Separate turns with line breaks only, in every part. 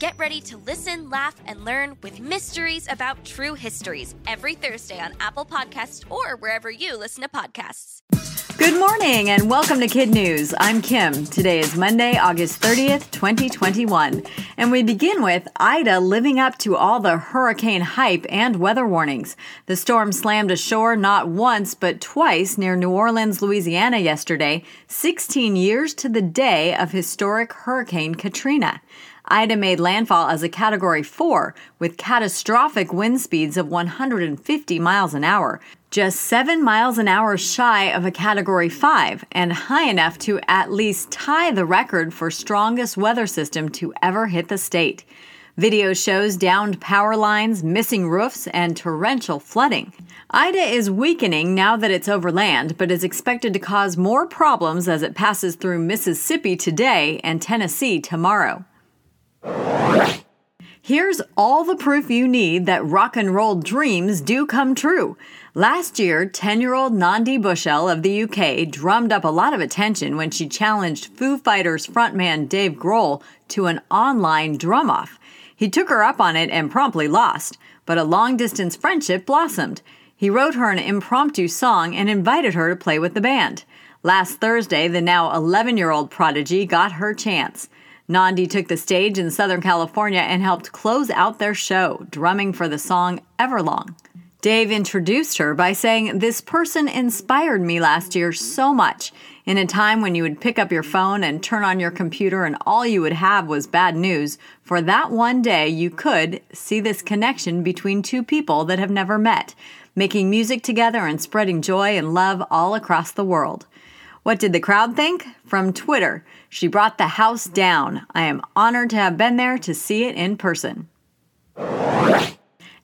Get ready to listen, laugh, and learn with Mysteries About True Histories every Thursday on Apple Podcasts or wherever you listen to podcasts.
Good morning and welcome to Kid News. I'm Kim. Today is Monday, August 30th, 2021. And we begin with Ida living up to all the hurricane hype and weather warnings. The storm slammed ashore not once, but twice near New Orleans, Louisiana yesterday, 16 years to the day of historic Hurricane Katrina. Ida made landfall as a Category 4 with catastrophic wind speeds of 150 miles an hour, just 7 miles an hour shy of a Category 5, and high enough to at least tie the record for strongest weather system to ever hit the state. Video shows downed power lines, missing roofs, and torrential flooding. Ida is weakening now that it's over land, but is expected to cause more problems as it passes through Mississippi today and Tennessee tomorrow. Here's all the proof you need that rock and roll dreams do come true. Last year, 10 year old Nandi Bushell of the UK drummed up a lot of attention when she challenged Foo Fighters frontman Dave Grohl to an online drum off. He took her up on it and promptly lost, but a long distance friendship blossomed. He wrote her an impromptu song and invited her to play with the band. Last Thursday, the now 11 year old prodigy got her chance. Nandi took the stage in Southern California and helped close out their show, drumming for the song Everlong. Dave introduced her by saying, This person inspired me last year so much. In a time when you would pick up your phone and turn on your computer and all you would have was bad news, for that one day you could see this connection between two people that have never met, making music together and spreading joy and love all across the world. What did the crowd think? From Twitter, she brought the house down. I am honored to have been there to see it in person.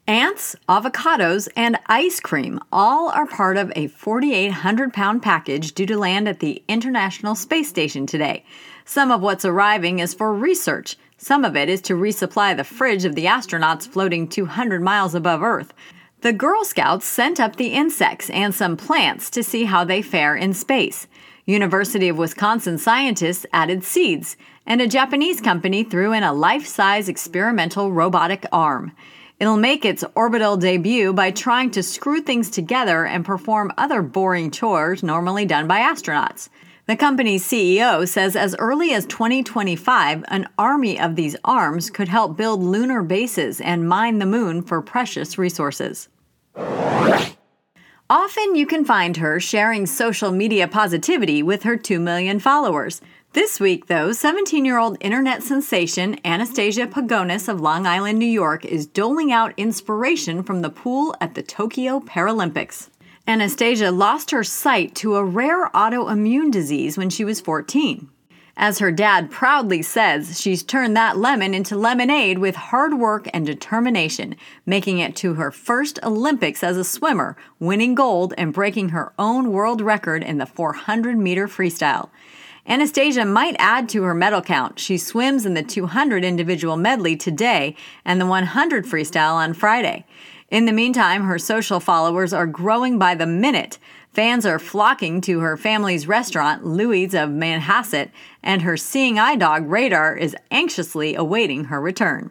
Ants, avocados, and ice cream all are part of a 4,800 pound package due to land at the International Space Station today. Some of what's arriving is for research. Some of it is to resupply the fridge of the astronauts floating 200 miles above Earth. The Girl Scouts sent up the insects and some plants to see how they fare in space. University of Wisconsin scientists added seeds, and a Japanese company threw in a life size experimental robotic arm. It'll make its orbital debut by trying to screw things together and perform other boring chores normally done by astronauts. The company's CEO says as early as 2025, an army of these arms could help build lunar bases and mine the moon for precious resources. Often you can find her sharing social media positivity with her 2 million followers. This week, though, 17 year old internet sensation Anastasia Pagonis of Long Island, New York is doling out inspiration from the pool at the Tokyo Paralympics. Anastasia lost her sight to a rare autoimmune disease when she was 14. As her dad proudly says, she's turned that lemon into lemonade with hard work and determination, making it to her first Olympics as a swimmer, winning gold and breaking her own world record in the 400 meter freestyle. Anastasia might add to her medal count. She swims in the 200 individual medley today and the 100 freestyle on Friday. In the meantime, her social followers are growing by the minute. Fans are flocking to her family's restaurant, Louie's of Manhasset, and her seeing eye dog, Radar, is anxiously awaiting her return.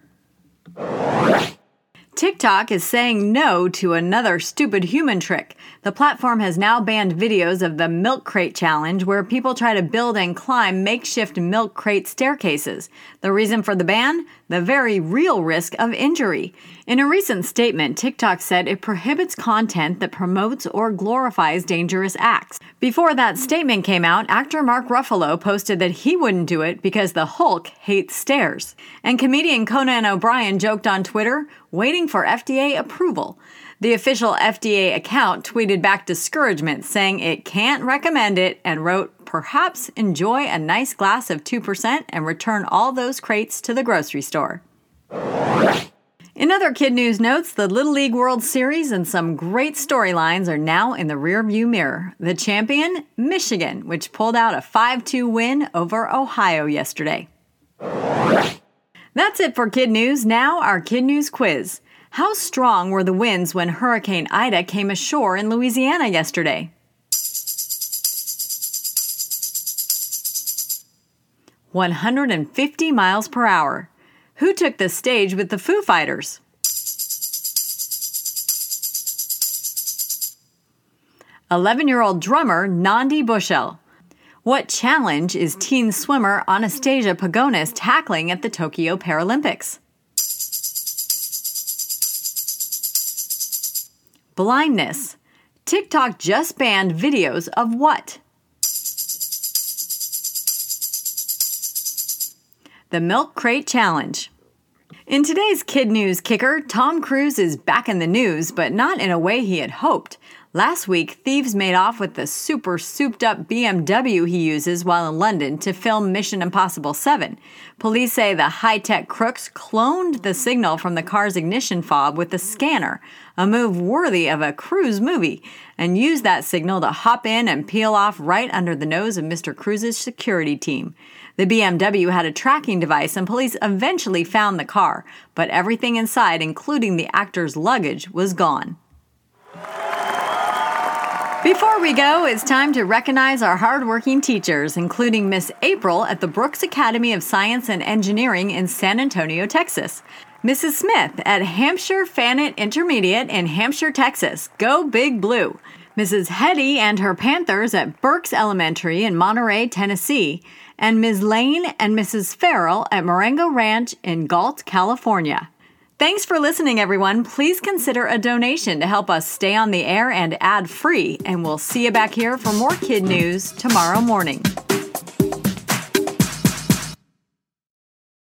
TikTok is saying no to another stupid human trick. The platform has now banned videos of the milk crate challenge where people try to build and climb makeshift milk crate staircases. The reason for the ban? The very real risk of injury. In a recent statement, TikTok said it prohibits content that promotes or glorifies dangerous acts. Before that statement came out, actor Mark Ruffalo posted that he wouldn't do it because the Hulk hates stairs. And comedian Conan O'Brien joked on Twitter, waiting for FDA approval. The official FDA account tweeted back discouragement, saying it can't recommend it, and wrote, Perhaps enjoy a nice glass of 2% and return all those crates to the grocery store. In other kid news notes, the Little League World Series and some great storylines are now in the rearview mirror. The champion, Michigan, which pulled out a 5 2 win over Ohio yesterday. That's it for Kid News. Now, our Kid News quiz. How strong were the winds when Hurricane Ida came ashore in Louisiana yesterday? One hundred and fifty miles per hour. Who took the stage with the Foo Fighters? Eleven year old drummer Nandi Bushell. What challenge is teen swimmer Anastasia Pagonis tackling at the Tokyo Paralympics? Blindness. TikTok just banned videos of what? The Milk Crate Challenge. In today's Kid News Kicker, Tom Cruise is back in the news, but not in a way he had hoped. Last week, thieves made off with the super souped up BMW he uses while in London to film Mission Impossible 7. Police say the high tech crooks cloned the signal from the car's ignition fob with a scanner, a move worthy of a Cruise movie, and used that signal to hop in and peel off right under the nose of Mr. Cruise's security team. The BMW had a tracking device, and police eventually found the car, but everything inside, including the actor's luggage, was gone. Before we go, it's time to recognize our hardworking teachers, including Miss April at the Brooks Academy of Science and Engineering in San Antonio, Texas. Mrs. Smith at Hampshire Fannett Intermediate in Hampshire, Texas. Go Big Blue. Mrs. Hetty and her Panthers at Burks Elementary in Monterey, Tennessee. And Ms. Lane and Mrs. Farrell at Marengo Ranch in Galt, California. Thanks for listening, everyone. Please consider a donation to help us stay on the air and ad free, and we'll see you back here for more kid news tomorrow morning.